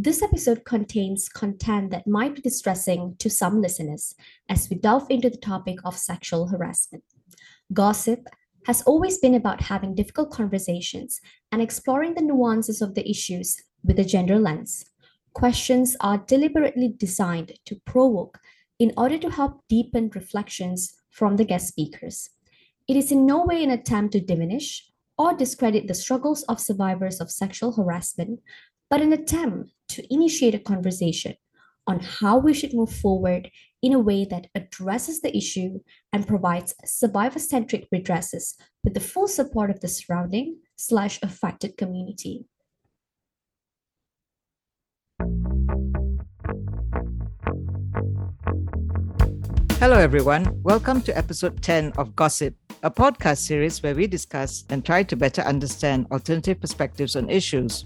This episode contains content that might be distressing to some listeners as we delve into the topic of sexual harassment. Gossip has always been about having difficult conversations and exploring the nuances of the issues with a gender lens. Questions are deliberately designed to provoke in order to help deepen reflections from the guest speakers. It is in no way an attempt to diminish or discredit the struggles of survivors of sexual harassment, but an attempt to initiate a conversation on how we should move forward in a way that addresses the issue and provides survivor-centric redresses with the full support of the surrounding slash affected community. Hello, everyone. Welcome to episode 10 of Gossip, a podcast series where we discuss and try to better understand alternative perspectives on issues.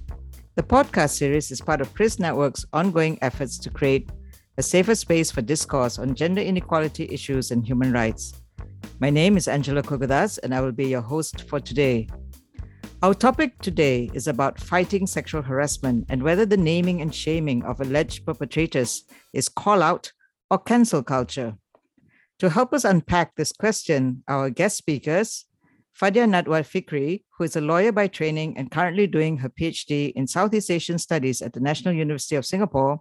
The podcast series is part of KRYSS Network's ongoing efforts to create a safer space for discourse on gender inequality issues and human rights. My name is Angela Kuga Thas, and I will be your host for today. Our topic today is about fighting sexual harassment and whether the naming and shaming of alleged perpetrators is call out or cancel culture. To help us unpack this question, our guest speakers, Fadia Nadwa Fikri, who is a lawyer by training and currently doing her PhD in Southeast Asian Studies at the National University of Singapore,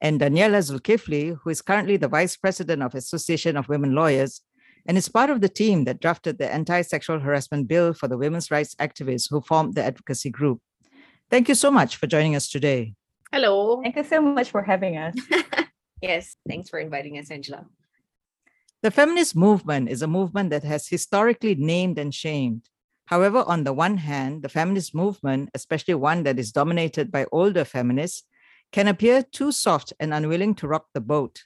and Daniela Zulkifli, who is currently the Vice President of Association of Women Lawyers and is part of the team that drafted the anti-sexual harassment bill for the women's rights activists who formed the advocacy group. Thank you so much for joining us today. Hello. Thank you so much for having us. yes, thanks for inviting us, Angela. The feminist movement is a movement that has historically named and shamed. However, on the one hand, the feminist movement, especially one that is dominated by older feminists, can appear too soft and unwilling to rock the boat,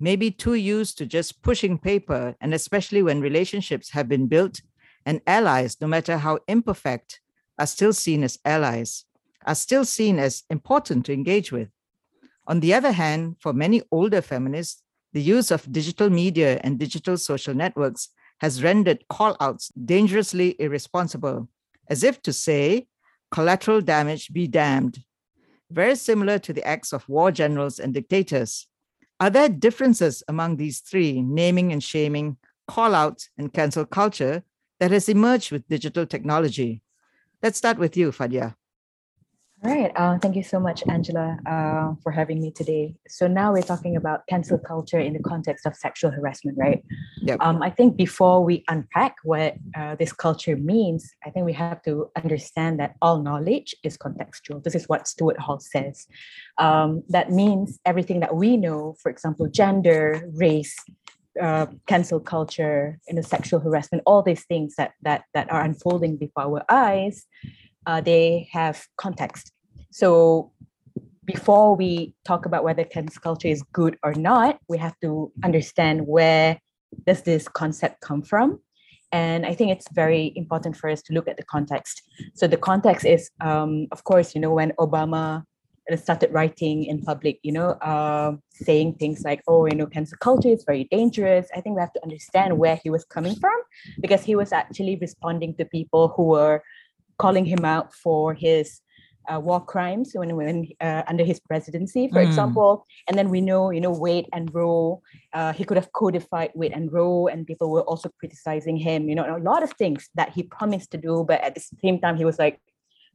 maybe too used to just pushing paper, and especially when relationships have been built and allies, no matter how imperfect, are still seen as allies, are still seen as important to engage with. On the other hand, for many older feminists, the use of digital media and digital social networks has rendered call outs dangerously irresponsible, as if to say, collateral damage be damned. Very similar to the acts of war generals and dictators. Are there differences among these three naming and shaming, call outs, and cancel culture that has emerged with digital technology? Let's start with you, Fadia. All right. Uh, thank you so much, Angela, uh, for having me today. So now we're talking about cancel culture in the context of sexual harassment, right? Yep. Um, I think before we unpack what uh, this culture means, I think we have to understand that all knowledge is contextual. This is what Stuart Hall says. Um, that means everything that we know, for example, gender, race, uh, cancel culture, you know, sexual harassment, all these things that that that are unfolding before our eyes uh, they have context. So before we talk about whether cancel culture is good or not, we have to understand where does this concept come from. And I think it's very important for us to look at the context. So the context is, um, of course, you know, when Obama started writing in public, you know, uh, saying things like, oh, you know, cancel culture is very dangerous. I think we have to understand where he was coming from because he was actually responding to people who were calling him out for his uh, war crimes when, when uh, under his presidency, for mm. example. And then we know, you know, Wade and Roe, uh, he could have codified Wade and Roe, and people were also criticizing him, you know, a lot of things that he promised to do, but at the same time, he was like,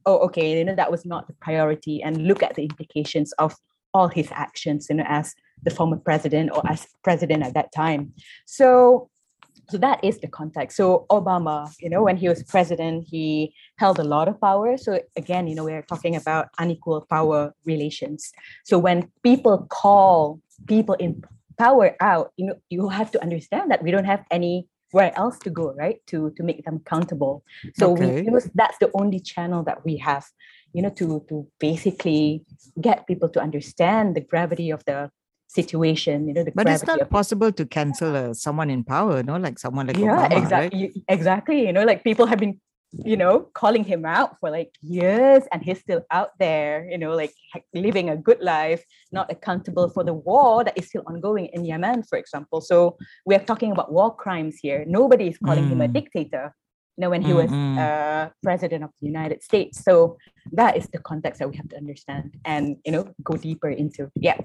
oh, okay, you know, that was not the priority. And look at the implications of all his actions, you know, as the former president or as president at that time. So so that is the context. So obama you know when he was president he held a lot of power. So again you know we're talking about unequal power relations. So when people call people in power out you know you have to understand that we don't have anywhere else to go right to to make them accountable so okay. we use that's the only channel that we have you know to to basically get people to understand the gravity of the situation you know the but it's not possible to cancel uh, someone in power no like someone like yeah Obama, exactly right? exactly you know like people have been you know calling him out for like years and he's still out there you know like living a good life not accountable for the war that is still ongoing in yemen for example so we're talking about war crimes here nobody is calling mm. him a hmm. dictator you know, when he was Mm-mm. uh, president of the United States. So that is the context that we have to understand and, you know, go deeper into. Yeah.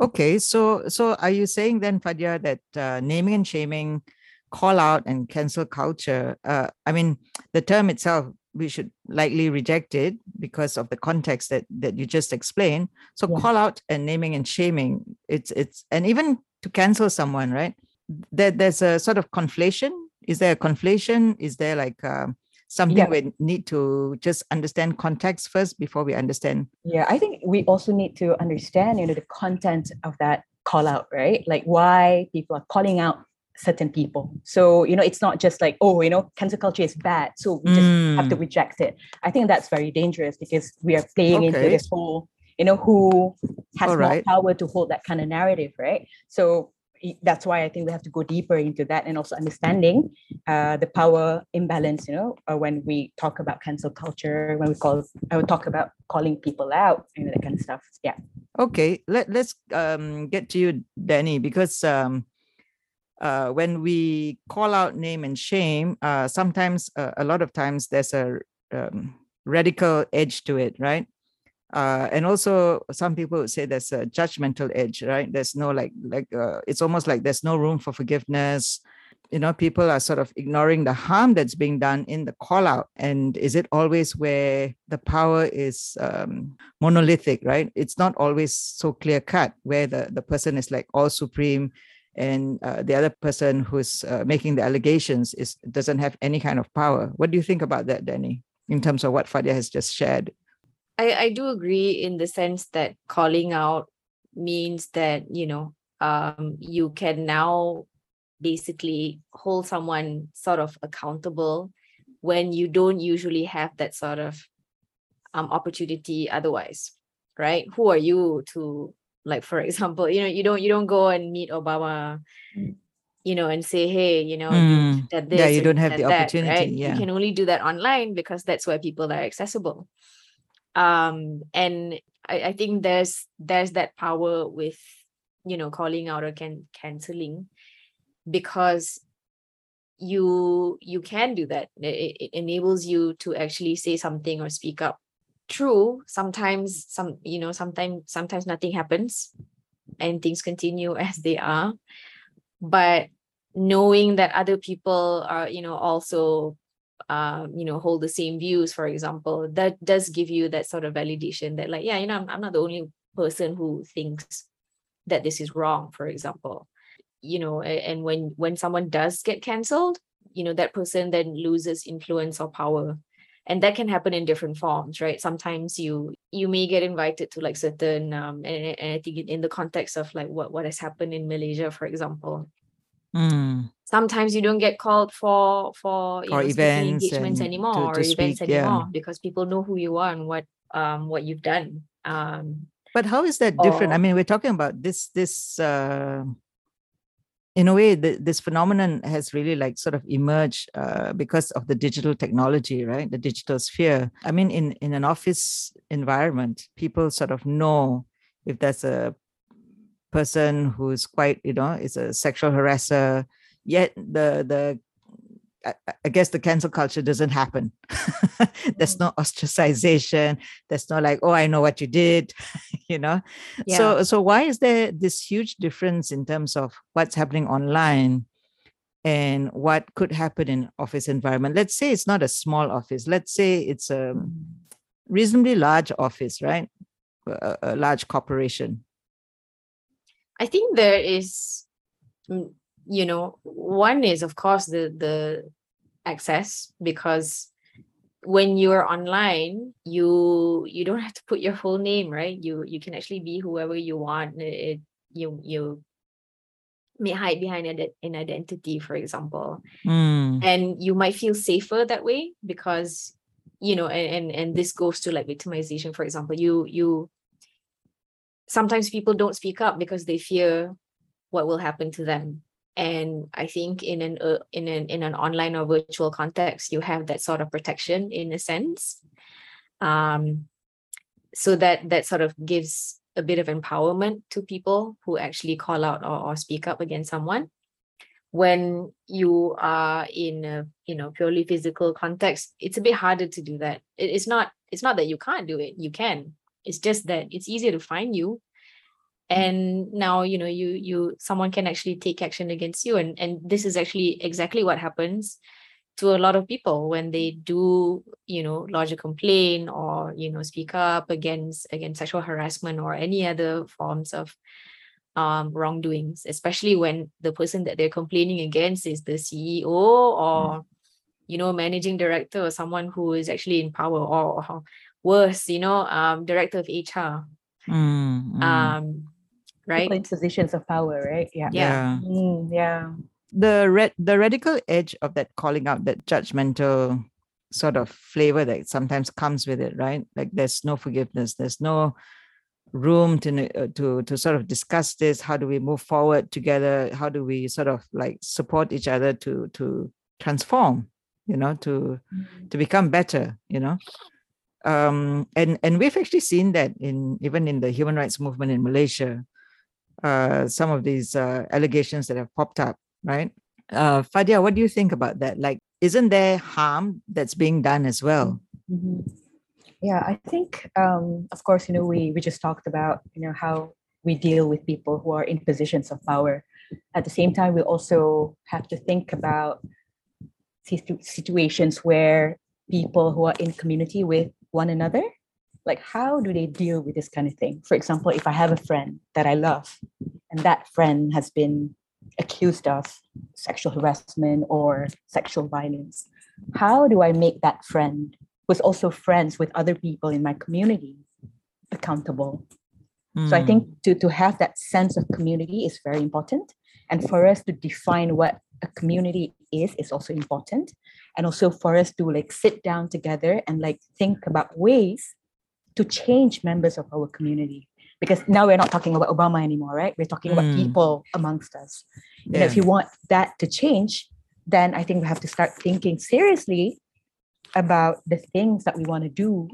Okay, so so are you saying then, Fadia, that uh, naming and shaming, call out and cancel culture? Uh, I mean, the term itself we should likely reject it because of the context that that you just explained. So Yeah. call out and naming and shaming, it's it's and even to cancel someone, right? There, there's a sort of conflation. Is there a conflation? Is there like um, something Yeah. we need to just understand context first before we understand? Yeah, I think we also need to understand, you know, the content of that call out, right? Like why people are calling out certain people. So, you know, it's not just like, oh, you know, cancel culture is bad. So we just have to Mm. reject it. I think that's very dangerous because we are playing into this whole, you know, who has Alright. more power to hold that kind of narrative, right? So that's why I think we have to go deeper into that and also understanding uh, the power imbalance, you know, uh, when we talk about cancel culture, when we call, I would talk about calling people out, you know, that kind of stuff. Yeah. Okay, let, let's um, get to you, Danny, because um, uh, when we call out name and shame, uh, sometimes, uh, a lot of times, there's a um, radical edge to it, right? Uh, and also, some people would say there's a judgmental edge, right? There's no like, like uh, it's almost like there's no room for forgiveness. You know, people are sort of ignoring the harm that's being done in the call out. And is it always where the power is um, monolithic, right? It's not always so clear cut where the, the person is like all supreme and uh, the other person who's uh, making the allegations is doesn't have any kind of power. What do you think about that, Danny, in terms of what Fadia has just shared? I, I do agree in the sense that calling out means that, you know, um, you can now basically hold someone sort of accountable when you don't usually have that sort of um, opportunity otherwise, right? Who are you to like, for example, you know, you don't you don't go and meet Obama, Mm. you know, and say, hey, you know, Mm. you've this. Yeah, you don't you've the that," opportunity, right? yeah. You can only do that online because that's where people are accessible um and I, I think there's there's that power with you know calling out or can canceling because you you can do that. It, it enables you to actually say something or speak up true. Sometimes some you know sometimes sometimes nothing happens and things continue as they are. But knowing that other people are you know also um, you know, hold the same views, for example, that does give you that sort of validation that, like, yeah, you know, I'm, I'm not the only person who thinks that this is wrong, for example. You know, and when when someone does get cancelled, you know, that person then loses influence or power. And that can happen in different forms, right? Sometimes you you may get invited to like certain um and, and I think in, the context of like what, what has happened in Malaysia, for example, Mm. Sometimes you don't get called for for you Or know events engagements anymore to- or to events speak, yeah. anymore because people know who you are and what um what you've done um But how is that different? I mean, we're talking about this this uh, in a way th- this phenomenon has really like sort of emerged uh, because of the digital technology, right? The digital sphere. I mean, in in an office environment, people sort of know if there's a person who's quite you know is a sexual harasser. Yet the the I, guess the cancel culture doesn't happen. There's no ostracization. There's no like, oh, I know what you did, you know. yeah So so why is there this huge difference in terms of what's happening online and what could happen in office environment? Let's say it's not a small office. Let's say it's a reasonably large office, right? A, a large corporation. i think there is mm, you know one is of course the the access because when you're online you you don't have to put your full name right? You you can actually be whoever you want. It, you you may hide behind an, an identity for example. Mm, and you might feel safer that way because you know and, and and this goes to like victimization for example. You you sometimes people don't speak up because they fear what will happen to them and i think in an uh, in an in an online or virtual context you have that sort of protection in a sense. Um so that that sort of gives a bit of empowerment to people who actually call out or, or speak up against someone. When you are in a you know purely physical context it's a bit harder to do that. It, it's not it's not that you can't do it you can. It's just that it's easier to find you and now you know you you someone can actually take action against you and and this is actually exactly what happens to a lot of people when they do you know lodge a complaint or you know speak up against against sexual harassment or any other forms of um, wrongdoings, especially when the person that they're complaining against is the CEO or, you know, managing director or someone who is actually in power or, or worse, you know, um, director of HR. Mm, mm. Um, right. In positions of power, right? Yeah. Yeah. Mm, yeah. the red the radical edge of that calling out that judgmental sort of flavor that sometimes comes with it right like there's no forgiveness there's no room to uh, to to sort of discuss this how do we move forward together how do we sort of like support each other to to transform you know to to become better you know um and and we've actually seen that in even in the human rights movement in malaysia uh some of these uh, allegations that have popped up right uh fadia what do you think about that like isn't there harm that's being done as well Mhm. Yeah, I think, um, of course, you know, we we just talked about you know how we deal with people who are in positions of power. At the same time, we also have to think about situ- situations where people who are in community with one another, like how do they deal with this kind of thing? For example, if I have a friend that I love, and that friend has been accused of sexual harassment or sexual violence, how do I make that friend who's also friends with other people in my community accountable? So i Mm, think to, to have that sense of community is very important. And for us to define what a community is is also important. And also for us to like sit down together and like think about ways to change members of our community. Because now we're not talking about obama anymore right? We're talking about Mm. people amongst us. You know, if you want that to change then i think we have to start thinking seriously about the things that we want to do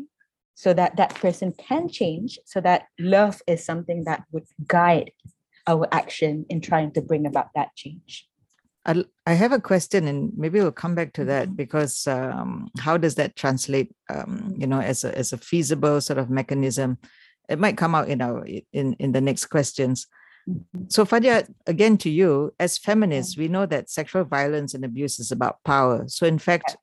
so that that person can change so that love is something that would guide our action in trying to bring about that change I, I have a question and maybe we'll come back to that Mhm. because um, how does that translate um, you know as a, as a feasible sort of mechanism? It might come out in our in in the next questions. Mhm. so fadia again to you as feminists we know that sexual violence and abuse is about power. So in fact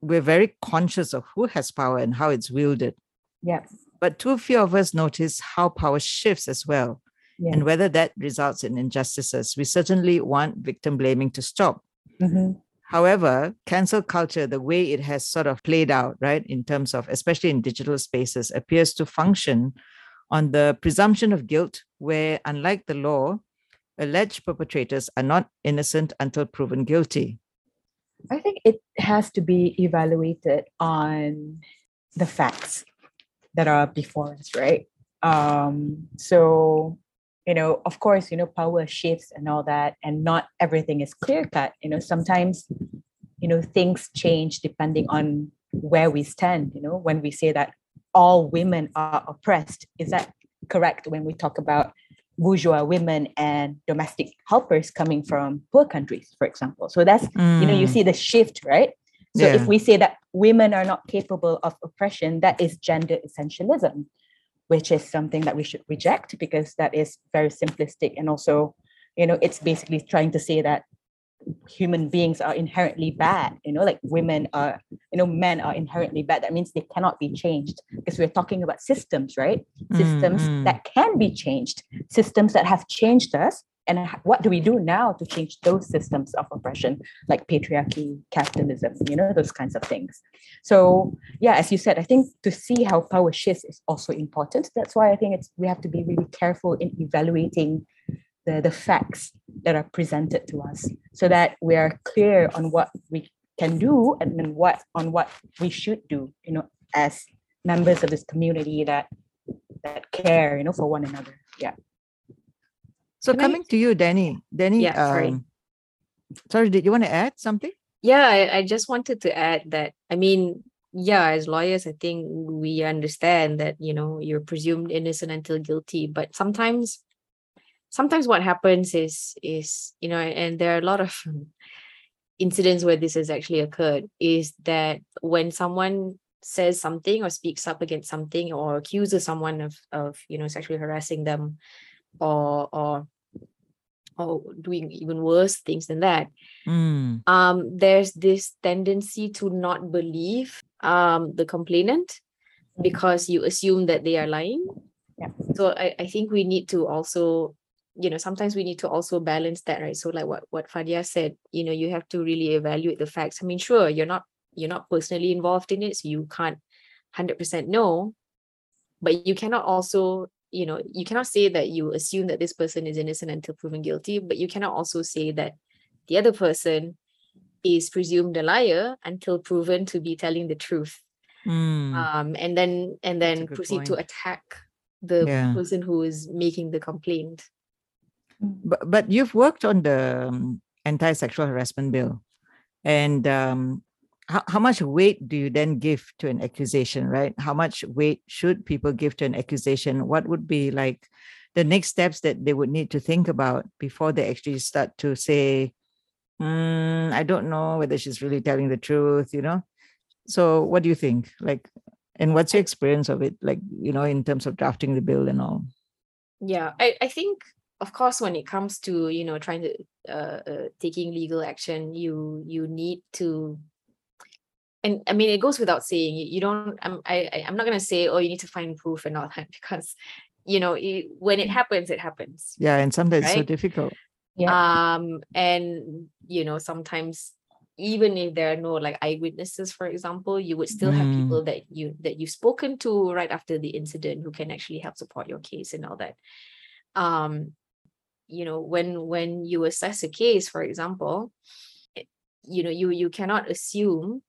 we're very conscious of who has power and how it's wielded. Yeah but too few of us notice how power shifts as well yeah and whether that results in injustices we certainly want victim blaming to stop Mhm. However, cancel culture, the way it has sort of played out, right, in terms of especially in digital spaces, appears to function on the presumption of guilt, where, unlike the law, alleged perpetrators are not innocent until proven guilty. i think it has to be evaluated on the facts that are before us right um so you know of course you know power shifts and all that and not everything is clear cut you know sometimes you know things change depending on where we stand you know when we say that all women are oppressed. Is that correct when we talk about bourgeois women and domestic helpers coming from poor countries for example? So that's you know you Mm, see the shift right? So Yeah. if we say that women are not capable of oppression that is gender essentialism which is something that we should reject because that is very simplistic and also you know it's basically trying to say that human beings are inherently bad you know like women are you know men are inherently bad. That means they cannot be changed because we're talking about systems right? Mm, systems mm. that can be changed. Systems that have changed us and what do we do now to change those systems of oppression like patriarchy capitalism you know those kinds of things? So yeah as you said i think to see how power shifts is also important. That's why i think it's we have to be really careful in evaluating the, the facts that are presented to us so that we are clear on what we can do and then what on what we should do you know as members of this community that that care you know for one another. Yeah So Can I- coming to you, Danny. Danny, Yeah, sorry. um, sorry, did you want to add something? Yeah, I, I just wanted to add that, I mean, yeah, as lawyers, I think we understand that, you know, you're presumed innocent until guilty, but sometimes sometimes what happens is is you know and there are a lot of incidents where this has actually occurred is that when someone says something or speaks up against something or accuses someone of of you know sexually harassing them or or or doing even worse things than that Mm. um there's this tendency to not believe um the complainant because you assume that they are lying Yeah. so I, I think we need to also you know sometimes we need to also balance that right so like what what Fadia said you know you have to really evaluate the facts i mean sure you're not you're not personally involved in it so you can't 100% know but you cannot also you know you cannot say that you assume that this person is innocent until proven guilty but you cannot also say that the other person is presumed a liar until proven to be telling the truth. Mm. um and then and then good proceed to attack the Yeah. person who is making the complaint. But but you've worked on the um, anti-sexual harassment bill. And um how, how much weight do you then give to an accusation right? How much weight should people give to an accusation? What would be like the next steps that they would need to think about before they actually start to say mm, i don't know whether she's really telling the truth you know? So what do you think? Like and what's your experience of it like you know in terms of drafting the bill and all? Yeah i i think of course when it comes to you know trying to uh, uh taking legal action you you need to and i mean it goes without saying you, you don't i'm I, I- i'm not going to say oh you need to find proof and all that because you know it, when it happens it happens. Yeah and sometimes it's so difficult. Yeah. um and you know sometimes even if there are no like eyewitnesses for example you would still have Mm. people that you that you've spoken to right after the incident who can actually help support your case and all that. Um you know when when you assess a case for example it- you know you you cannot assume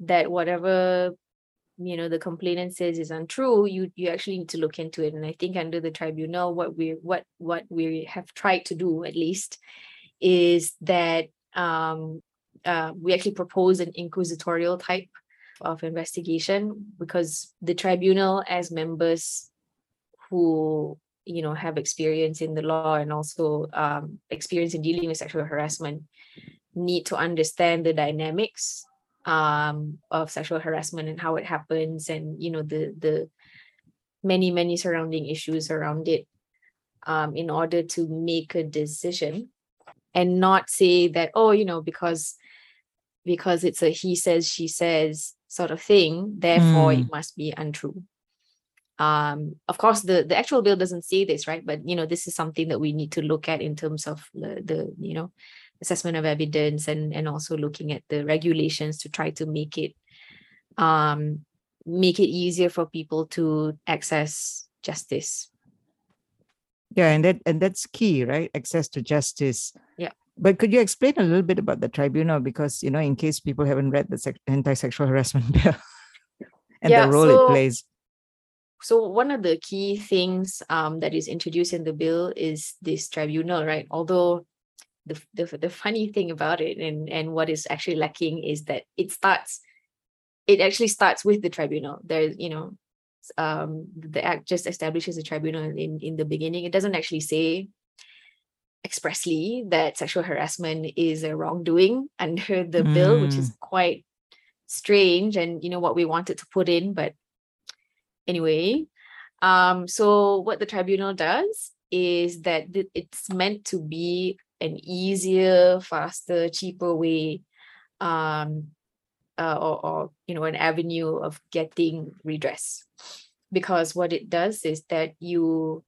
that whatever you know the complainant says is untrue you you actually need to look into it. And i think under the tribunal what we what what we have tried to do at least is that um uh, we actually propose an inquisitorial type of investigation because the tribunal as members who you know have experience in the law and also um, experience in dealing with sexual harassment need to understand the dynamics um, of sexual harassment and how it happens and you know the the many many surrounding issues around it um, in order to make a decision and not say that oh you know because because it's a he says she says sort of thing therefore it must be untrue. Um of course the the actual bill doesn't say this right? But you know this is something that we need to look at in terms of the, the you know assessment of evidence and and also looking at the regulations to try to make it um make it easier for people to access justice Yeah, and that and that's key, right? Access to justice. Yeah. But could you explain a little bit about the tribunal because you know, in case people haven't read the sex- anti-sexual harassment bill and Yeah, the role so- it plays. so one of the key things um, that is introduced in the bill is this tribunal, right? Although the, the the funny thing about it and and what is actually lacking is that it starts, it actually starts with the tribunal. There, you know, um, the act just establishes a tribunal in in the beginning. It doesn't actually say expressly that sexual harassment is a wrongdoing under the bill, which is quite strange and you know what we wanted to put in, but anyway um so what the tribunal does is that th- it's meant to be an easier faster cheaper way um uh, or, or you know an avenue of getting redress. Because what it does is that you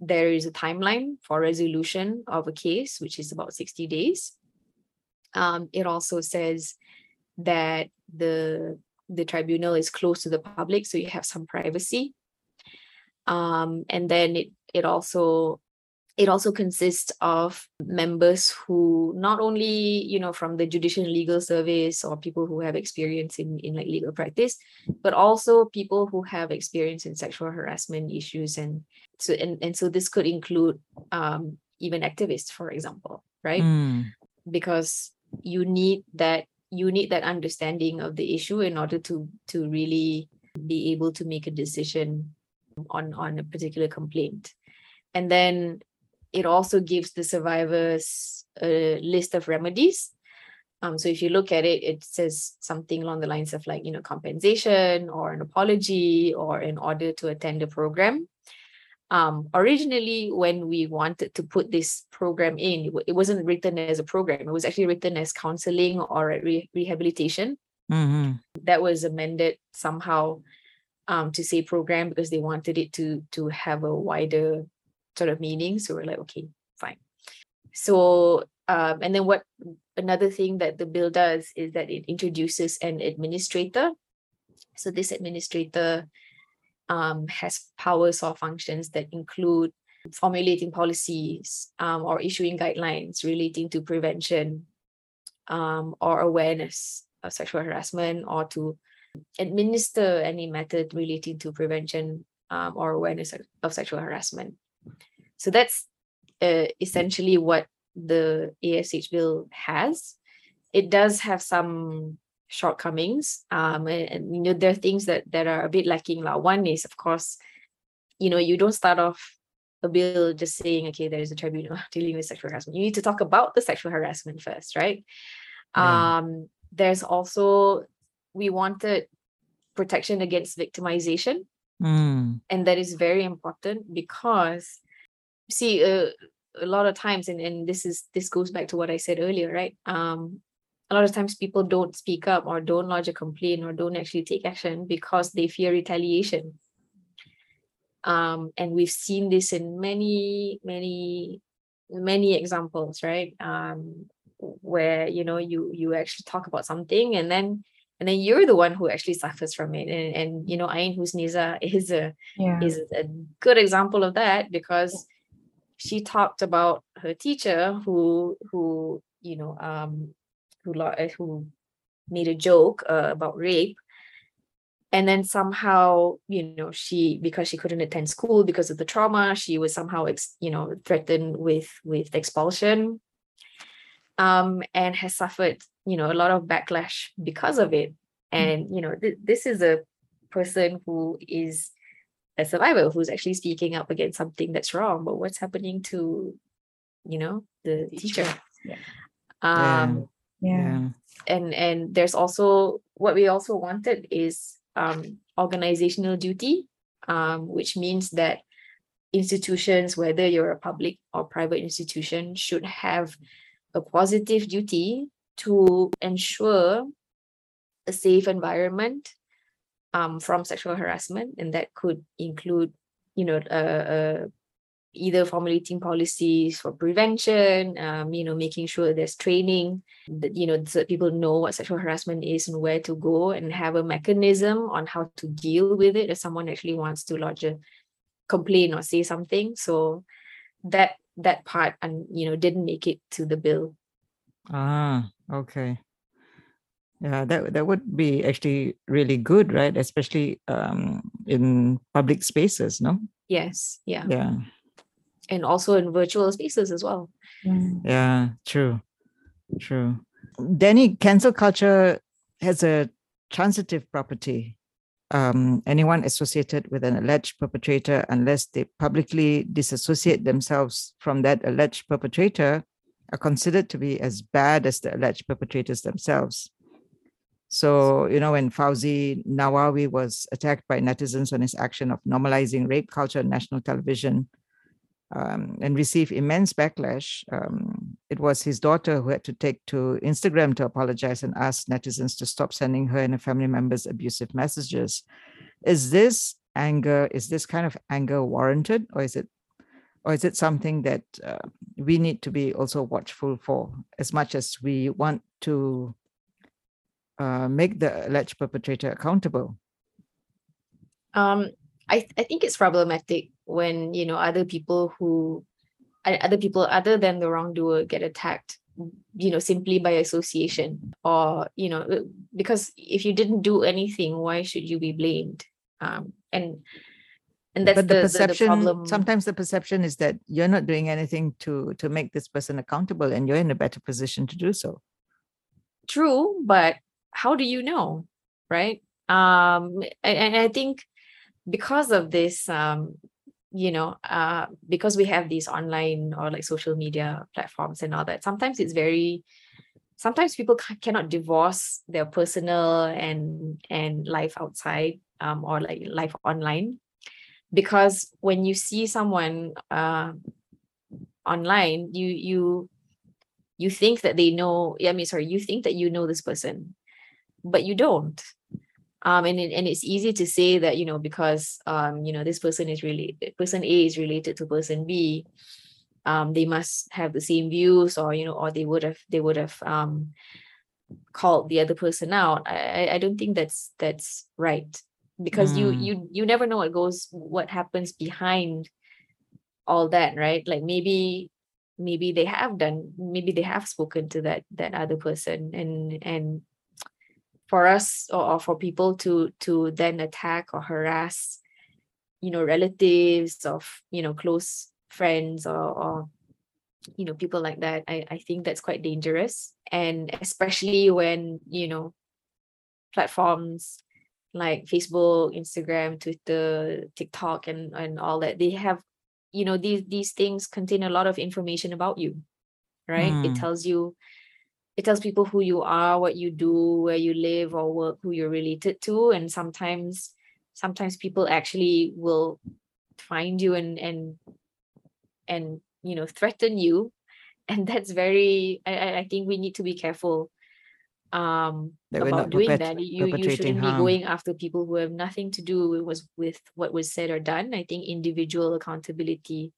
there is a timeline for resolution of a case which is about 60 days. Um, it also says that the the tribunal is close to the public so you have some privacy. Um, and then it it also it also consists of members who not only you know from the judicial and legal service or people who have experience in in like legal practice but also people who have experience in sexual harassment issues and so and, and so this could include um, even activists for example right Mm. because you need that you need that understanding of the issue in order to to really be able to make a decision on on a particular complaint and then it also gives the survivors a list of remedies. Um, so if you look at it, it says something along the lines of like, you know, compensation or an apology or in order to attend the program. Um, originally, when we wanted to put this program in, it wasn't written as a program. It was actually written as counseling or re- rehabilitation. Mm-hmm. That was amended somehow um, to say program because they wanted it to to have a wider sort of meaning. So we're like, okay, fine. So um, and then what another thing that the bill does is that it introduces an administrator. So this administrator um, has powers or functions that include formulating policies um, or issuing guidelines relating to prevention um, or awareness of sexual harassment or to administer any method relating to prevention um, or awareness of sexual harassment. So that's uh, essentially what the ASH bill has. It does have some shortcomings, um, and, and you know there are things that that are a bit lacking. Like one is, of course, you know you don't start off a bill just saying, okay, there is a tribunal dealing with sexual harassment. You need to talk about the sexual harassment first, right? Yeah. Um, there's also we wanted protection against victimization Mm. and that is very important because see uh, a lot of times and, and this is this goes back to what i said earlier right? Um a lot of times people don't speak up or don't lodge a complaint or don't actually take action because they fear retaliation. Um and we've seen this in many many many examples right? Um where you know you you actually talk about something and then and then you're the one who actually suffers from it and, and you know Ain Husniza is a Yeah. is a good example of that because she talked about her teacher who who you know um who uh, who made a joke uh, about rape and then somehow you know she because she couldn't attend school because of the trauma she was somehow ex- you know threatened with with expulsion um and has suffered you know a lot of backlash because of it and you know th- this is a person who is a survivor who's actually speaking up against something that's wrong but what's happening to you know the teacher Yeah. um Yeah. Yeah. and and there's also what we also wanted is um organizational duty um which means that institutions whether you're a public or private institution should have a positive duty to ensure a safe environment um, from sexual harassment, and that could include, you know, uh, uh, either formulating policies for prevention, um, you know, making sure there's training, that you know, so that people know what sexual harassment is and where to go, and have a mechanism on how to deal with it if someone actually wants to lodge a complaint or say something. So that that part and you know didn't make it to the bill. Ah, okay. Yeah, that that would be actually really good, right? Especially um in public spaces, no? Yes, yeah, Yeah. and also in virtual spaces as well. Mm. Yeah, true. True. Danny, cancel culture has a transitive property. Um, anyone associated with an alleged perpetrator, unless they publicly disassociate themselves from that alleged perpetrator, are considered to be as bad as the alleged perpetrators themselves. So, you know, when Fauzi Nawawi was attacked by netizens on his action of normalizing rape culture on national television, um, and received immense backlash. Um, it was his daughter who had to take to Instagram to apologize and ask netizens to stop sending her and her family members abusive messages. Is this anger? Is this kind of anger warranted, or is it, or is it something that uh, we need to be also watchful for, as much as we want to uh, make the alleged perpetrator accountable? Um, I I think it's problematic when you know other people who uh, other people other than the wrongdoer get attacked you know simply by association or you know uh, because if you didn't do anything why should you be blamed um and and that's but the the, the, the perception problem. sometimes the perception is that you're not doing anything to to make this person accountable and you're in a better position to do so. True but how do you know right? Um and, and i think because of this um you know uh because we have these online or like social media platforms and all that sometimes it's very sometimes people ca- cannot divorce their personal and and life outside um or like life online because when you see someone uh online you you you think that they know i mean sorry you think that you know this person but you don't. Um and, and it's easy to say that you know because um you know this person is really person a is related to person b um they must have the same views or you know or they would have they would have um called the other person out. I- i don't think that's that's right because you Mm. you you never know what goes what happens behind all that right like maybe maybe they have done maybe they have spoken to that that other person and and for us or, or for people to to then attack or harass you know relatives of you know close friends or or you know people like that i i think that's quite dangerous and especially when you know platforms like facebook instagram twitter tiktok and and all that they have you know these these things contain a lot of information about you right it Mm. tells you it tells people who you are what you do where you live or work who you're related to and sometimes sometimes people actually will find you and and and you know threaten you and that's very i I think we need to be careful um That we're about not doing perpet- that you you shouldn't be going after people who have nothing to do with was with what was said or done i think individual accountability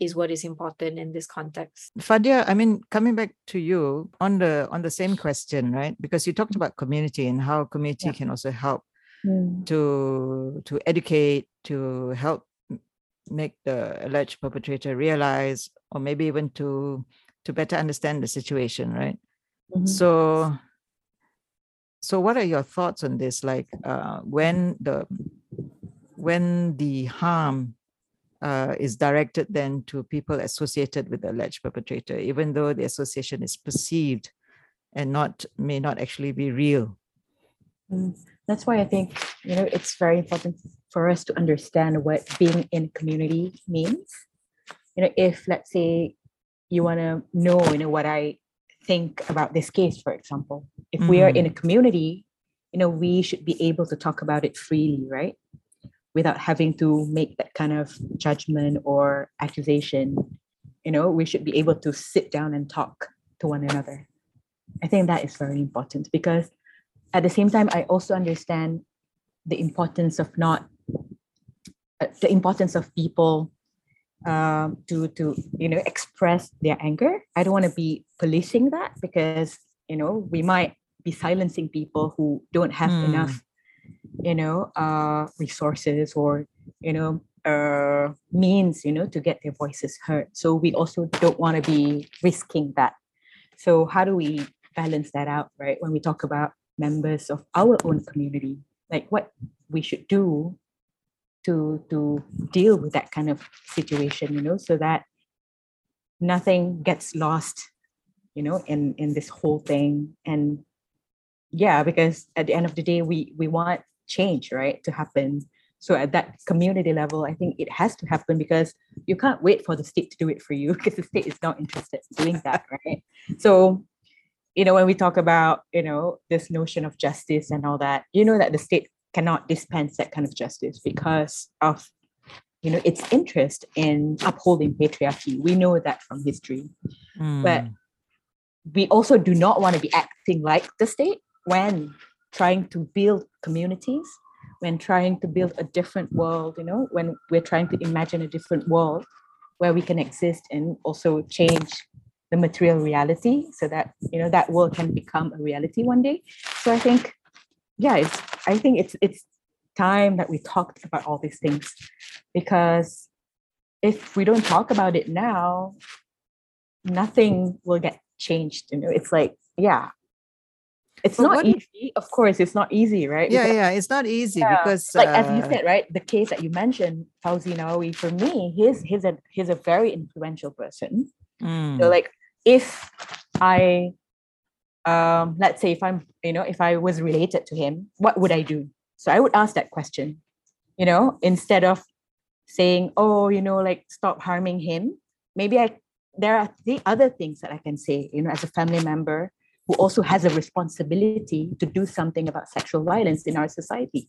is what is important in this context Fadia, I mean, coming back to you on the on the same question, right? Because you talked about community and how community Yeah. can also help Mm. to to educate, to help make the alleged perpetrator realize, or maybe even to to better understand the situation, right? Mhm. So, so what are your thoughts on this? Like, uh, when the when the harm uh, is directed then to people associated with the alleged perpetrator, even though the association is perceived and not may not actually be real. Mm. That's why I think you know it's very important for us to understand what being in community means. You know, if let's say you want to know, you know, what I think about this case, for example, if we are in a community, you know, we should be able to talk about it freely, right? Without having to make that kind of judgment or accusation. You know, we should be able to sit down and talk to one another. I think that is very important because at the same time, I also understand the importance of not uh, the importance of people um, to to you know express their anger. I don't want to be policing that because you know we might be silencing people who don't have Hmm. enough you know uh, resources or you know uh, means you know to get their voices heard. So we also don't want to be risking that. So how do we balance that out, right? When we talk about members of our own community, like what we should do to to deal with that kind of situation, you know, so that nothing gets lost, you know, in in this whole thing. And yeah, because at the end of the day, we we want change, right, to happen. So at that community level, I think it has to happen because you can't wait for the state to do it for you because the state is not interested in doing that, right? So you know, when we talk about, you know, this notion of justice and all that, you know that the state cannot dispense that kind of justice because of, you know, its interest in upholding patriarchy. We know that from history. But Mm. we also do not want to be acting like the state when trying to build communities, when trying to build a different world, you know, when we're trying to imagine a different world where we can exist and also change the material reality so that you know that world can become a reality one day so i think yeah it's i think it's it's time that we talked about all these things because if we don't talk about it now nothing will get changed you know? It's like yeah. It's But not what- easy of course it's not easy right? Yeah, Because- yeah, it's not easy Yeah, because like as you uh, said right the case that you mentioned Fauzi Nawawi for me he's he's a he's a very influential person. Mm, so like if I um let's say if I'm you know if I was related to him, what would I do? So I would ask that question, you know, instead of saying, "Oh, you know, like stop harming him." Maybe I there are the other things that I can say, you know, as a family member who also has a responsibility to do something about sexual violence in our society.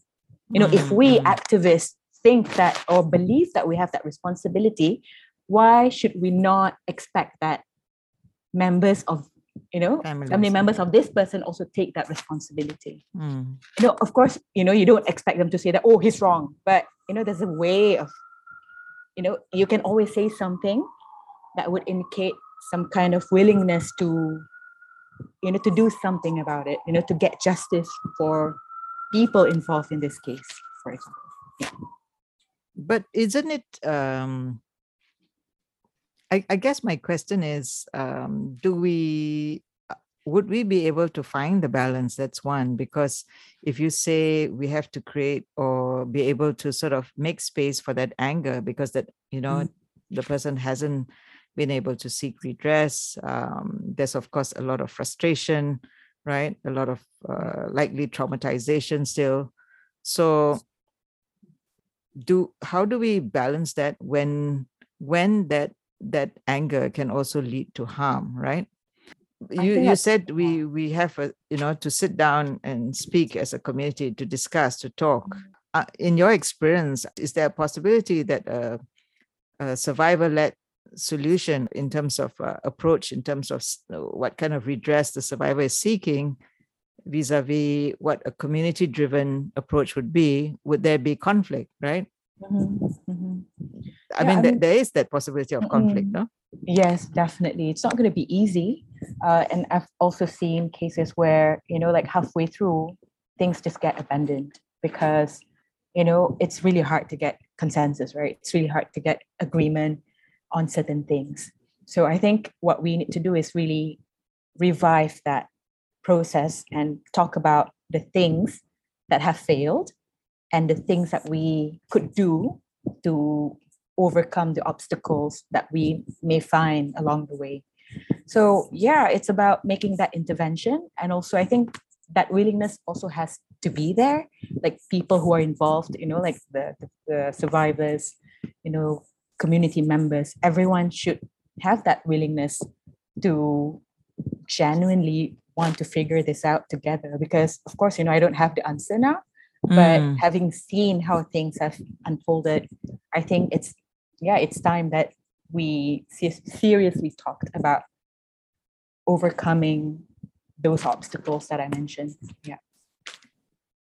You know, if we Mhm. activists think that or believe that we have that responsibility, why should we not expect that members of you know family Families. members of this person also take that responsibility Mm. you know of course you know you don't expect them to say that oh he's wrong but you know there's a way of you know you can always say something that would indicate some kind of willingness to you know to do something about it you know to get justice for people involved in this case for example yeah. But isn't it? Um, I, I guess my question is: um, Do we? uh, Would we be able to find the balance? That's one. Because if you say we have to create or be able to sort of make space for that anger, because that you know the person hasn't been able to seek redress. Um, there's of course a lot of frustration, right? A lot of uh, likely traumatization still. So do how do we balance that when when that that anger can also lead to harm right? You you said we we have a, you know to sit down and speak as a community to discuss to talk. Uh, in your experience is there a possibility that a, a survivor led solution in terms of uh, approach in terms of what kind of redress the survivor is seeking vis-a-vis what a community driven approach would be would there be conflict right Mhm, mhm. I Yeah, mean, I there- mean- there is that possibility of conflict, no? Yes, definitely. It's not going to be easy. Uh, and I've also seen cases where, you know, like halfway through, things just get abandoned because, you know, it's really hard to get consensus, right? It's really hard to get agreement on certain things. So I think what we need to do is really revive that process and talk about the things that have failed and the things that we could do to overcome the obstacles that we may find along the way. So, yeah, it's about making that intervention. And also, I think that willingness also has to be there, like people who are involved, you know, like the, the, survivors, you know, community members, everyone should have that willingness to genuinely want to figure this out together. Because, of course, you know, I don't have the answer now, but Mm. having seen how things have unfolded, I think it's yeah, it's time that we seriously talked about overcoming those obstacles that I mentioned. Yeah.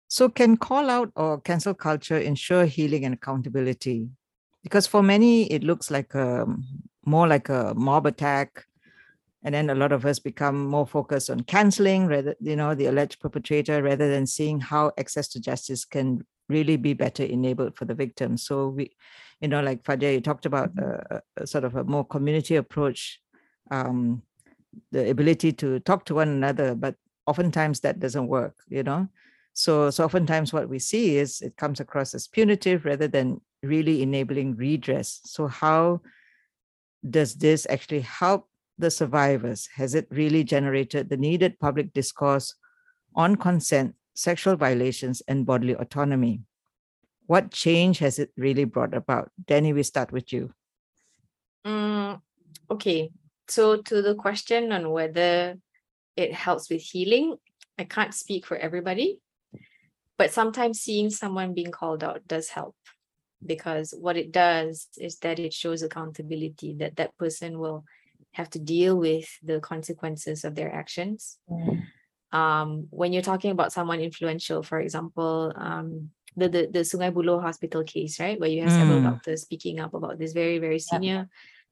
So, can call out or cancel culture ensure healing and accountability? Because for many, it looks like a more like a mob attack, and then a lot of us become more focused on canceling rather, you know, the alleged perpetrator rather than seeing how access to justice can really be better enabled for the victim. So we, you know, like Fadia, you talked about a, a- a sort of a more community approach, um, the ability to talk to one another, but oftentimes that doesn't work, you know. So, so oftentimes what we see is it comes across as punitive rather than really enabling redress. So, how does this actually help the survivors? Has it really generated the needed public discourse on consent, sexual violations, and bodily autonomy? What change has it really brought about? Danny, we start with you. Mm, okay. So to the question on whether it helps with healing, I can't speak for everybody, but sometimes seeing someone being called out does help because what it does is that it shows accountability that that person will have to deal with the consequences of their actions. Um, when you're talking about someone influential, for example, um, the, the the Sungai Buloh hospital case, right, where you have several Mm. doctors speaking up about this very very senior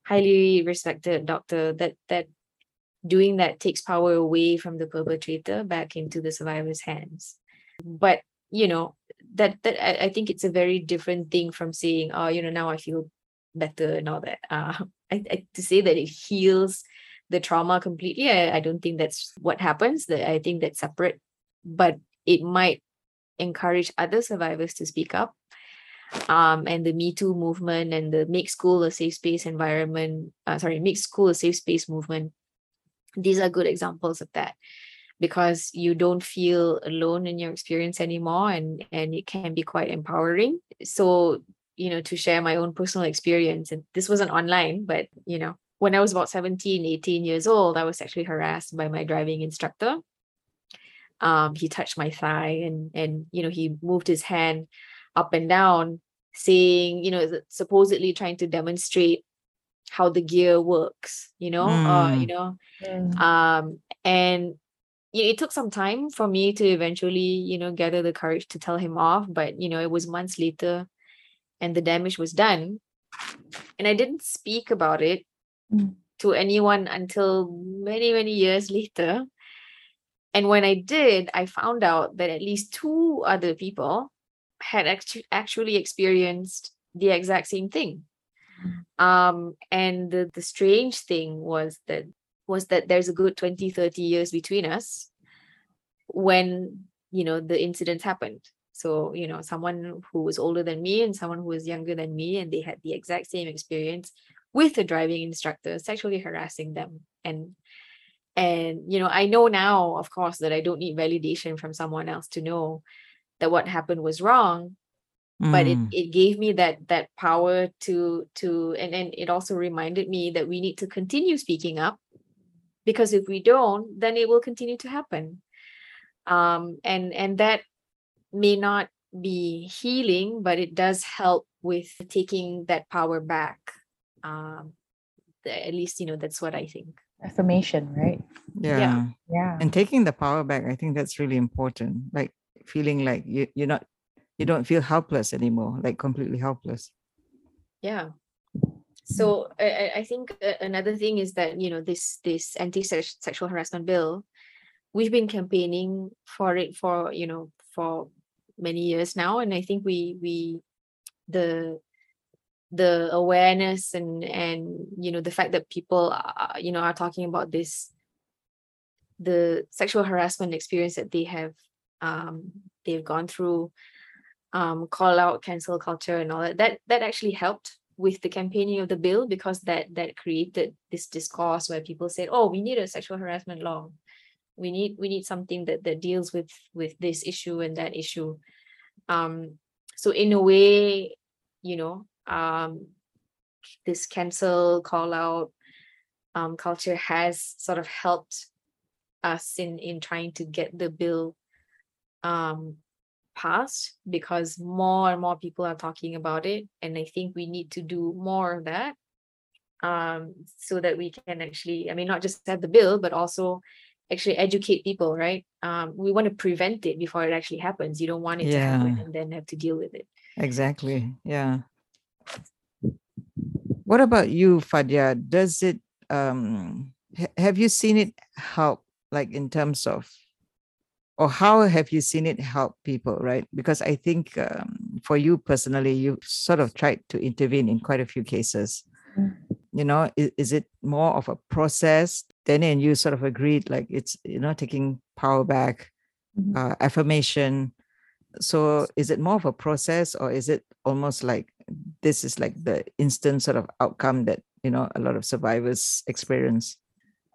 highly respected doctor that that doing that takes power away from the perpetrator back into the survivor's hands but you know that that I, I think it's a very different thing from saying oh you know now i feel better and all that uh I, I to say that it heals the trauma completely I, I don't think that's what happens that i think that's separate but it might encourage other survivors to speak up um, and the Me Too movement and the Make School a Safe Space environment, uh, sorry, Make School a Safe Space movement. These are good examples of that because you don't feel alone in your experience anymore and, and it can be quite empowering. So, you know to share my own personal experience and this wasn't online but you know when i was about 17 18 years old i was sexually harassed by my driving instructor um he touched my thigh and and you know he moved his hand up and down saying you know supposedly trying to demonstrate how the gear works you know uh you Mm. know Mm. um and yeah, it took some time for me to eventually you know gather the courage to tell him off but you know it was months later and the damage was done. And i didn't speak about it Mm. to anyone until many many years later. And when i did i found out that at least two other people had actu- actually experienced the exact same thing. Um and the, the strange thing was that was that there's a good 20 30 years between us when you know the incidents happened so you know someone who was older than me and someone who was younger than me and they had the exact same experience with a driving instructor sexually harassing them and and you know i know now of course that i don't need validation from someone else to know that what happened was wrong but it, Mm. it gave me that that power to to and and it also reminded me that we need to continue speaking up because if we don't then it will continue to happen um and and that may not be healing but it does help with taking that power back um at least you know that's what i think Affirmation, right? yeah. Yeah. Yeah. and taking the power back i think that's really important like feeling like you, you're not you don't feel helpless anymore like completely helpless yeah so I, I- I think another thing is that you know this this anti-sexual harassment bill we've been campaigning for it for you know for many years now and i think we we the the awareness and and you know the fact that people are, you know are talking about this the sexual harassment experience that they have um they've gone through um call out cancel culture and all that that that actually helped with the campaigning of the bill because that that created this discourse where people said oh we need a sexual harassment law we need we need something that that deals with with this issue and that issue. Um so in a way you know um this cancel call out um culture has sort of helped us in in trying to get the bill um passed because more and more people are talking about it and i think we need to do more of that um so that we can actually i mean not just have the bill but also actually educate people right? Um we want to prevent it before it actually happens. You don't want it to happen and then have to deal with it. Exactly yeah. What about you fadia? Does it um ha- have you seen it help like in terms of or how have you seen it help people right? Because i think um, for you personally you sort of tried to intervene in quite a few cases. Mm. You know is, is it more of a process then and you sort of agreed like it's you know taking power back Mhm. uh, affirmation so is it more of a process or is it almost like this is like the instant sort of outcome that you know a lot of survivors experience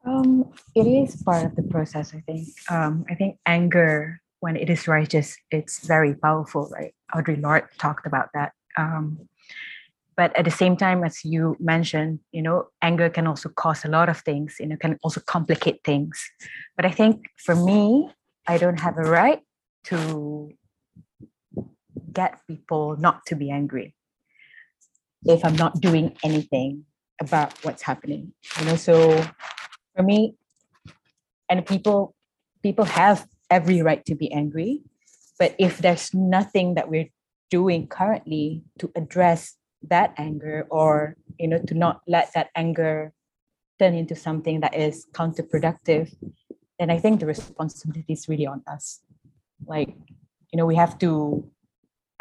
Um, it is part of the process, I think. Um, I think anger, when it is righteous, it's very powerful, right? Audre Lorde talked about that. Um, but at the same time, as you mentioned, you know, anger can also cause a lot of things, you know, can also complicate things. But I think for me, I don't have a right to get people not to be angry if I'm not doing anything about what's happening. You know, so for me and people people have every right to be angry but if there's nothing that we're doing currently to address that anger or you know to not let that anger turn into something that is counterproductive then i think the responsibility is really on us like you know we have to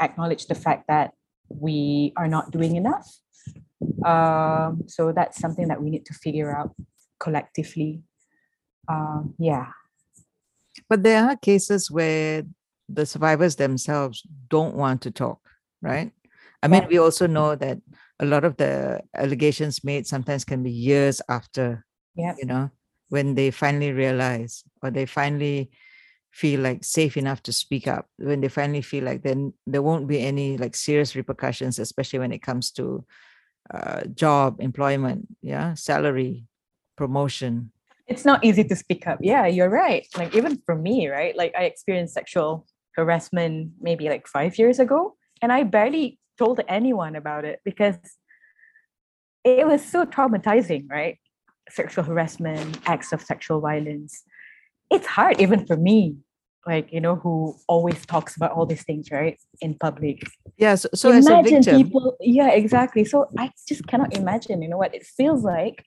acknowledge the fact that we are not doing enough um, so that's something that we need to figure out collectively. Um, yeah. but there are cases where the survivors themselves don't want to talk right i mean we also know that a lot of the allegations made sometimes can be years after Yep. you know when they finally realize or they finally feel like safe enough to speak up. When they finally feel like then there won't be any like serious repercussions especially when it comes to uh, job employment yeah salary promotion. It's not easy to speak up. Yeah you're right. Like even for me right? Like i experienced sexual harassment maybe like five years ago and i barely told anyone about it because it was so traumatizing right? Sexual harassment acts of sexual violence. It's hard even for me like you know who always talks about all these things right in public. Yeah so, so as a imagine victim. people yeah exactly. So i just cannot imagine you know what it feels like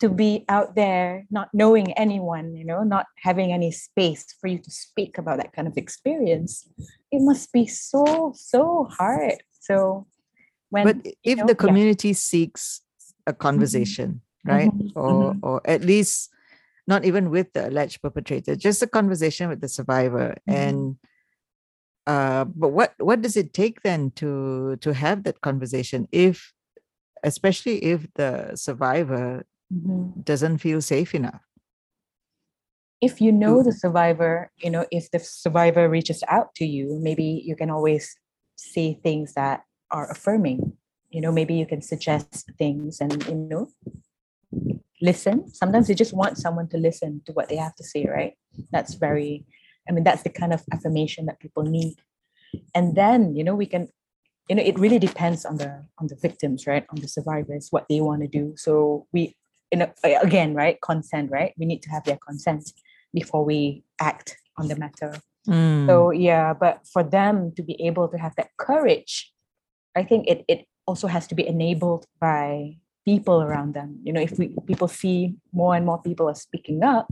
to be out there not knowing anyone you know not having any space for you to speak about that kind of experience. It must be so so hard so when but if know, the yeah. community seeks a conversation right Mhm, or or at least not even with the alleged perpetrator just a conversation with the survivor Mhm. and uh but what what does it take then to to have that conversation if especially if the survivor Mhm. doesn't feel safe enough if you know the survivor you know if the survivor reaches out to you maybe you can always say things that are affirming. You know maybe you can suggest things and you know listen. Sometimes you just want someone to listen to what they have to say right? That's very i mean that's the kind of affirmation that people need. And then you know we can you know it really depends on the on the victims right? On the survivors what they want to do. So we you know again right consent right? We need to have their consent before we act on the matter Mm, so yeah but for them to be able to have that courage i think it it also has to be enabled by people around them. You know if we people see more and more people are speaking up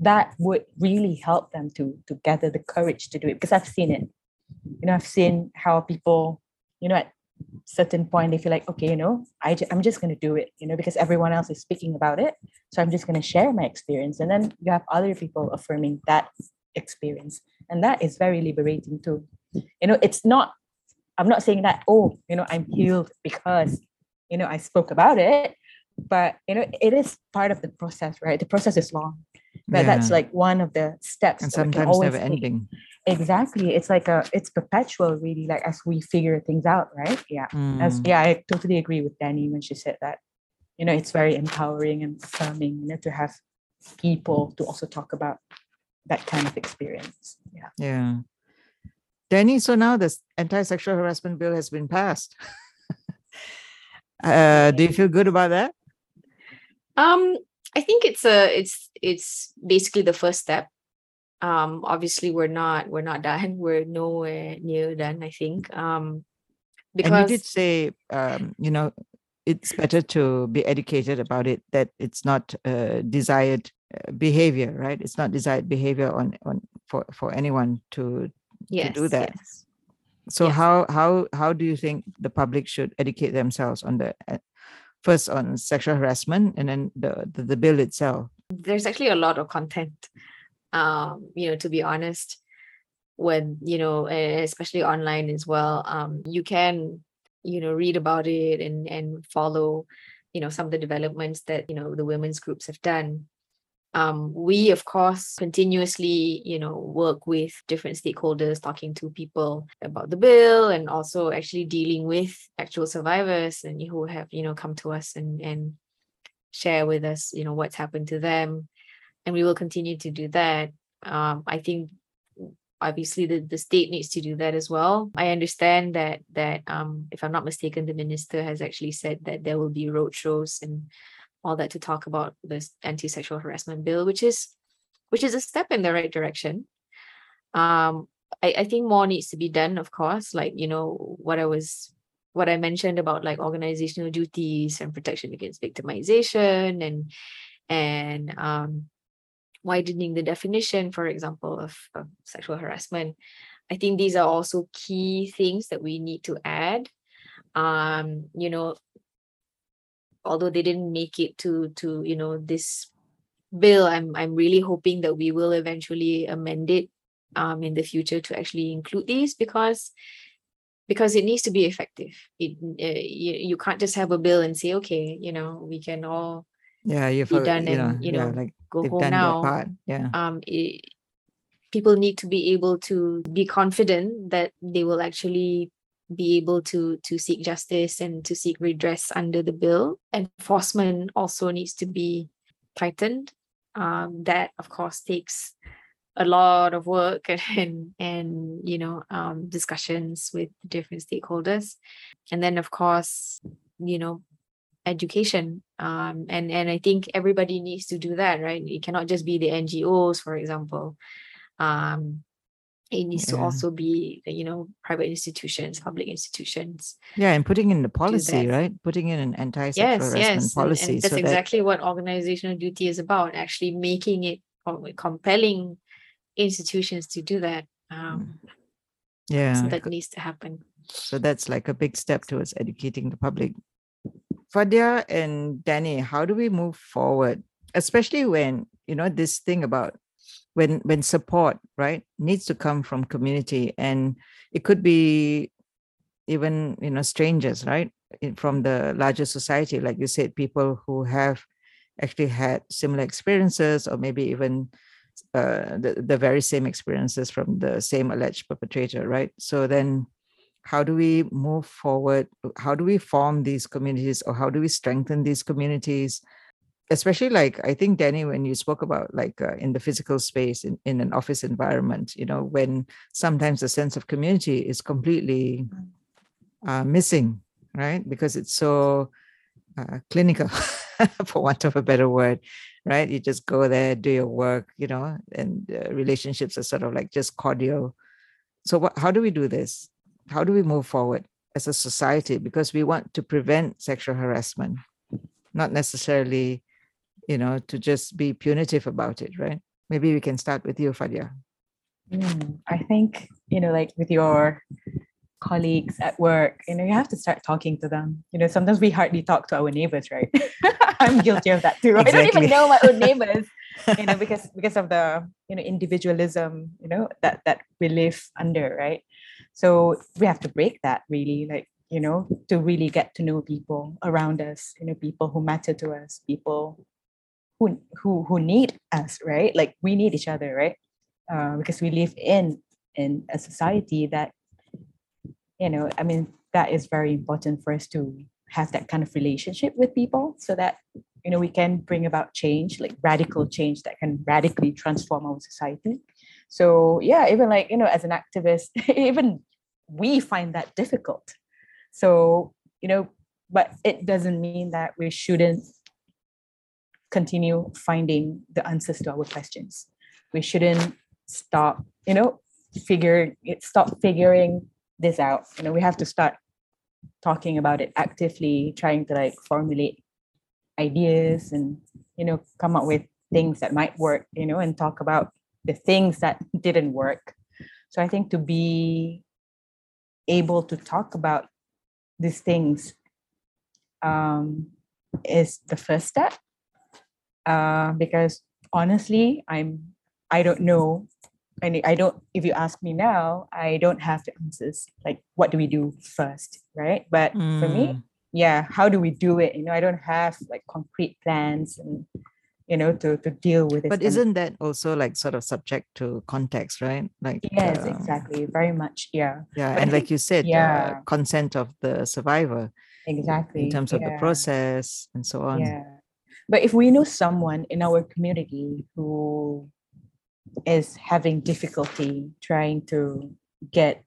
that would really help them to to gather the courage to do it because i've seen it. You know i've seen how people you know at certain point they feel like okay you know I ju- i'm just going to do it you know because everyone else is speaking about it. So i'm just going to share my experience. And then you have other people affirming that experience and that is very liberating too. You know it's not i'm not saying that oh you know i'm healed because you know i spoke about it but you know it is part of the process right? The process is long but that's like one of the steps and that we can sometimes always never take. ending. Exactly. It's like a it's perpetual really like as we figure things out right? Yeah. As Mm, yeah i totally agree with danny when she said that. You know it's very empowering and affirming you know to have people to also talk about that kind of experience yeah yeah danny so now the anti-sexual harassment bill has been passed uh do you feel good about that Um, I think it's a it's it's basically the first step. Um, obviously we're not we're not done. We're nowhere near done. I think. Um, and you did say um, you know it's better to be educated about it that it's not uh, desired behavior right it's not desired behavior on on for for anyone to yes, do that. yes. so Yes. how how how do you think the public should educate themselves on the uh, first on sexual harassment and then the the, the bill itself there's actually a lot of content um you know to be honest when you know especially online as well um you can you know read about it and and follow you know some of the developments that you know the women's groups have done um we of course continuously you know work with different stakeholders talking to people about the bill and also actually dealing with actual survivors and who have you know come to us and and share with us you know what's happened to them and we will continue to do that. Um, I think obviously the, the state needs to do that as well. I understand that that um, if I'm not mistaken, the minister has actually said that there will be roadshows and all that to talk about this anti-sexual harassment bill, which is which is a step in the right direction. Um, I, I think more needs to be done, of course, like you know what I was what I mentioned about like organizational duties and protection against victimization and and um widening the definition, for example, of, of sexual harassment. I think these are also key things that we need to add. Um, you know, although they didn't make it to to you know this bill, I'm I'm really hoping that we will eventually amend it um in the future to actually include these because because it needs to be effective. It uh, you, you can't just have a bill and say okay, you know, we can all yeah you've be done you know and you yeah know like go home now part yeah um it, people need to be able to be confident that they will actually be able to to seek justice and to seek redress under the bill. Enforcement also needs to be tightened. Um, that of course takes a lot of work and and you know um, discussions with different stakeholders, and then of course you know education um, and and I think everybody needs to do that right. It cannot just be the NGOs, for example. Um, it needs to also be you know private institutions public institutions Yeah, and putting in the policy, right? Putting in an anti-sexual yes harassment yes and- policy. and, that's so that, exactly what organizational duty is about actually making it com- compelling institutions to do that um, yeah, so that needs to happen so that's like a big step towards educating the public. Fadia and Danny, how do we move forward, especially when you know this thing about when when support right needs to come from community. And it could be even you know strangers right in- from the larger society. Like you said people who have actually had similar experiences or maybe even uh, the, the very same experiences from the same alleged perpetrator right? So then how do we move forward? How do we form these communities or how do we strengthen these communities especially like i think danny when you spoke about like uh, in the physical space in, in an office environment you know when sometimes the sense of community is completely uh, missing right? Because it's so uh, clinical for want of a better word right? You just go there do your work you know and uh, relationships are sort of like just cordial. So what, how do we do this? How do we move forward as a society? Because we want to prevent sexual harassment. Not necessarily you know to just be punitive about it right maybe we can start with you fadia Mm, I think, you know, like with your colleagues at work, you know, you have to start talking to them. You know, sometimes we hardly talk to our neighbors, right? I'm guilty of that too. I don't even know my own neighbors, you know, because because of the, you know, individualism, you know, that that we live under, right? So we have to break that really, like, you know, to really get to know people around us, you know, people who matter to us, people who who who need us, right? Like we need each other, right? uh, because we live in in a society that you know i mean that is very important for us to have that kind of relationship with people so that you know we can bring about change like radical change that can radically transform our society so yeah even like you know as an activist even we find that difficult so you know but it doesn't mean that we shouldn't continue finding the answers to our questions. We shouldn't stop you know figure stop figuring this out. You know we have to start talking about it actively trying to like formulate ideas and you know come up with things that might work you know and talk about the things that didn't work. So i think to be able to talk about these things um, is the first step uh, because honestly i'm i don't know and I don't, if you ask me now, I don't have the answers. Like, what do we do first? Right. But for me, Mm, yeah, how do we do it? You know, I don't have like concrete plans and, you know, to, to deal with it. but isn't that also like sort of subject to context right like Yes, um, exactly. Very much. Yeah, yeah But and like you said yeah. uh, consent of the survivor exactly. in terms of the process and so on Yeah. But if we know someone in our community who is having difficulty trying to get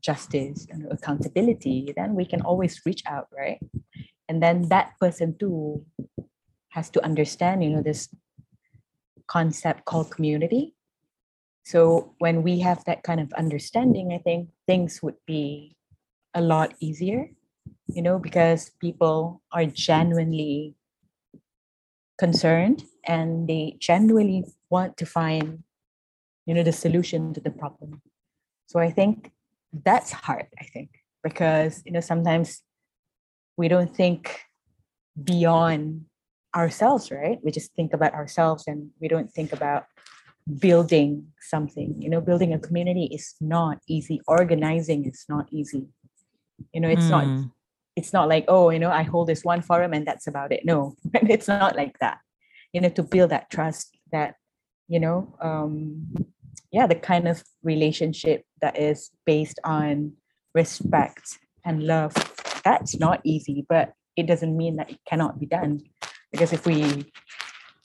justice and accountability, then we can always reach out, right? And then that person too has to understand, you know, this concept called community. So when we have that kind of understanding, I think things would be a lot easier, you know, because people are genuinely concerned and they genuinely want to find you know the solution to the problem. So i think that's hard i think because you know sometimes we don't think beyond ourselves right? We just think about ourselves and we don't think about building something. You know building a community is not easy. Organizing is not easy. You know it's not Mm, it's not like oh you know i hold this one forum and that's about it no it's not like that you know to build that trust that you know um yeah, the kind of relationship that is based on respect and love. That's not easy, but it doesn't mean that it cannot be done. Because if we,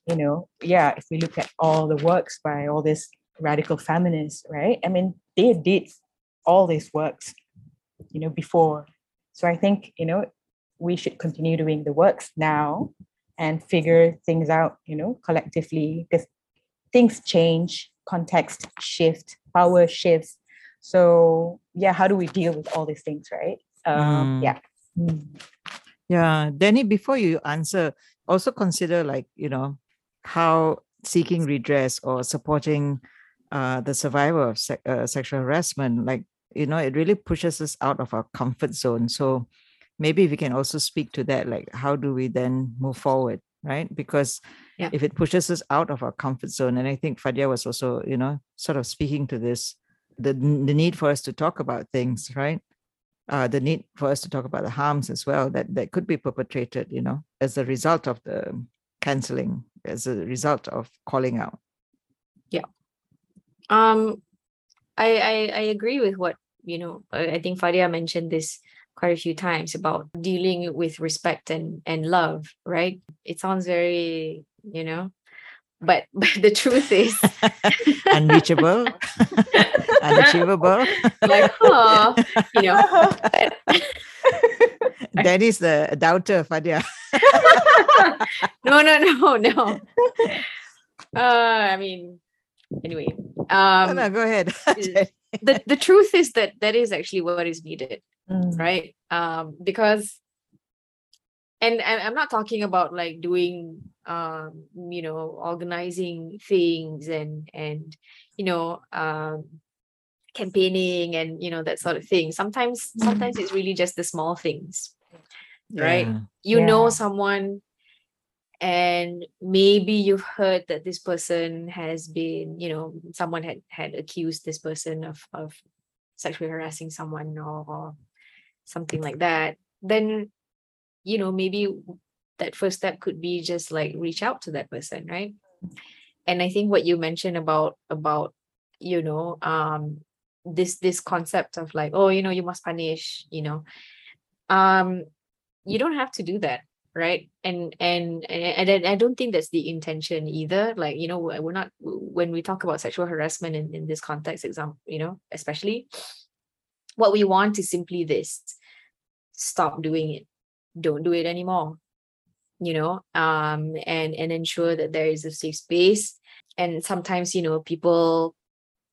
you know, yeah, if we look at all the works by all these radical feminists, right? I mean, they did all these works, you know, before. So I think, you know, we should continue doing the works now and figure things out, you know, collectively because things change, context shift, power shifts. So yeah, how do we deal with all these things, right? Um, Mm. yeah. Mm. Yeah, Danny, before you answer, also consider like, you know, how seeking redress or supporting uh, the survivor of se- uh, sexual harassment, like, you know, it really pushes us out of our comfort zone. So maybe we can also speak to that, like, how do we then move forward, right? Because Yeah. if it pushes us out of our comfort zone, and I think Fadia was also, you know, sort of speaking to this, the, the need for us to talk about things, right? uh, the need for us to talk about the harms as well that that could be perpetrated, you know, as a result of the canceling, as a result of calling out. Yeah um, I, I I agree with what you know. I, think Fadia mentioned this quite a few times about dealing with respect and and love. Right? It sounds very you know, but but the truth is Unreachable, unachievable. like huh, you know. that is the doubter, Fadia. no no no no. Uh, I mean, anyway. No, Um, no, go ahead. The the truth is that that is actually what is needed. Mm. right um because and, and i'm not talking about like doing um you know organizing things and and you know um campaigning and you know that sort of thing sometimes sometimes it's really just the small things right Yeah. you know someone and maybe you've heard that this person has been you know someone had had accused this person of of sexually harassing someone or, or something like that then you know maybe that first step could be just like reach out to that person right? And i think what you mentioned about about you know um this this concept of like oh you know you must punish you know? Um you don't have to do that right? And and and, and I don't think that's the intention either. Like you know we're not when we talk about sexual harassment in, in this context example you know especially what we want is simply this. Stop doing it. Don't do it anymore. You know um and and ensure that there is a safe space. And sometimes you know people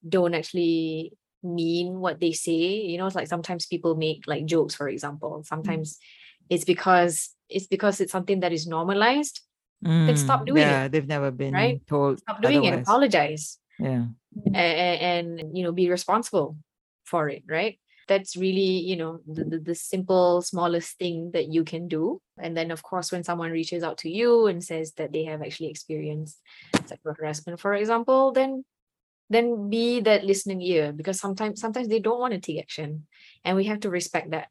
don't actually mean what they say you know it's like sometimes people make like jokes for example. Sometimes it's because it's because it's something that is normalized then stop Mm, doing it, yeah, they've never been right? told. stop doing it apologize Yeah. and, and you know be responsible for it right that's really you know the, the, the simple smallest thing that you can do and then of course when someone reaches out to you and says that they have actually experienced sexual harassment for example then then be that listening ear because sometimes sometimes they don't want to take action and we have to respect that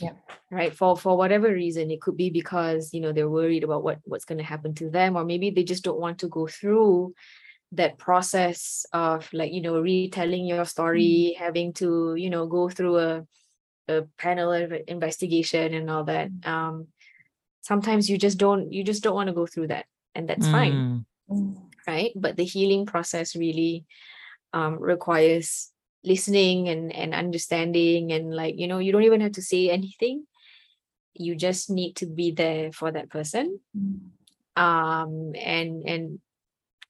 Yeah. right for for whatever reason it could be because you know they're worried about what what's going to happen to them or maybe they just don't want to go through that process of like you know retelling your story having to you know go through a a panel of investigation and all that. Um sometimes you just don't you just don't want to go through that and that's fine. Mm, Mm. right? But the healing process really um requires listening and and understanding and like you know you don't even have to say anything. You just need to be there for that person. Mm. um and and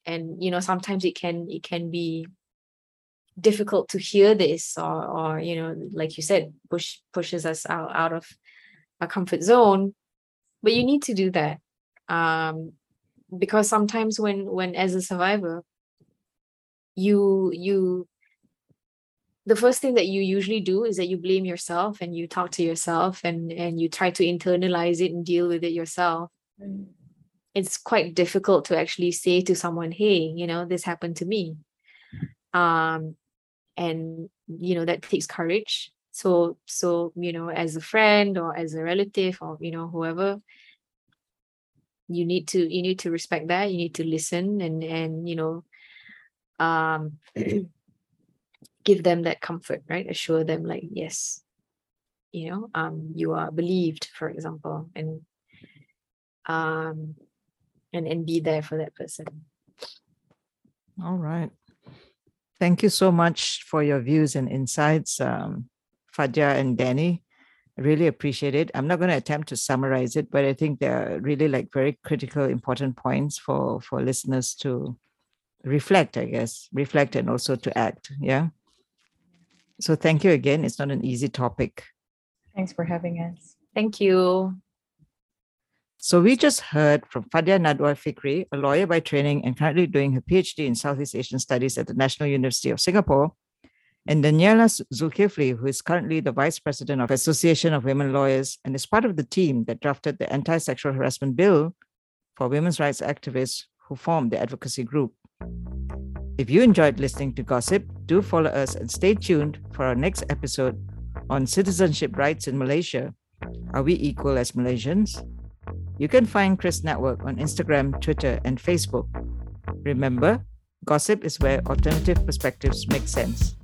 and you know sometimes it can it can be difficult to hear this or or you know like you said push pushes us out out of our comfort zone. But you need to do that. Um because sometimes when when as a survivor you you the first thing that you usually do is that you blame yourself and you talk to yourself and and you try to internalize it and deal with it yourself. Mm. it's quite difficult to actually say to someone hey you know this happened to me. Um and you know that takes courage. So so you know as a friend or as a relative or you know whoever you need to you need to respect that. You need to listen and and you know um give them that comfort, right? Assure them like, yes, you know, um, you are believed, for example, and um and and be there for that person. All right. Thank you so much for your views and insights, um, Fadia and Danny. Really appreciate it. I'm not going to attempt to summarize it, but I think they're really like very critical, important points for for listeners to reflect, I guess, reflect and also to act. Yeah. So thank you again. It's not an easy topic. Thanks for having us. Thank you. So we just heard from Fadia Nadwa Fikri, a lawyer by training and currently doing her PhD in Southeast Asian Studies at the National University of Singapore, and Daniela Zulkifli, who is currently the Vice President of Association of Women Lawyers and is part of the team that drafted the anti-sexual harassment bill for women's rights activists who formed the advocacy group. If you enjoyed listening to Gossip, do follow us and stay tuned for our next episode on citizenship rights in Malaysia. Are we equal as Malaysians? You can find KRYSS Network on Instagram, Twitter, and Facebook. Remember, gossip is where alternative perspectives make sense.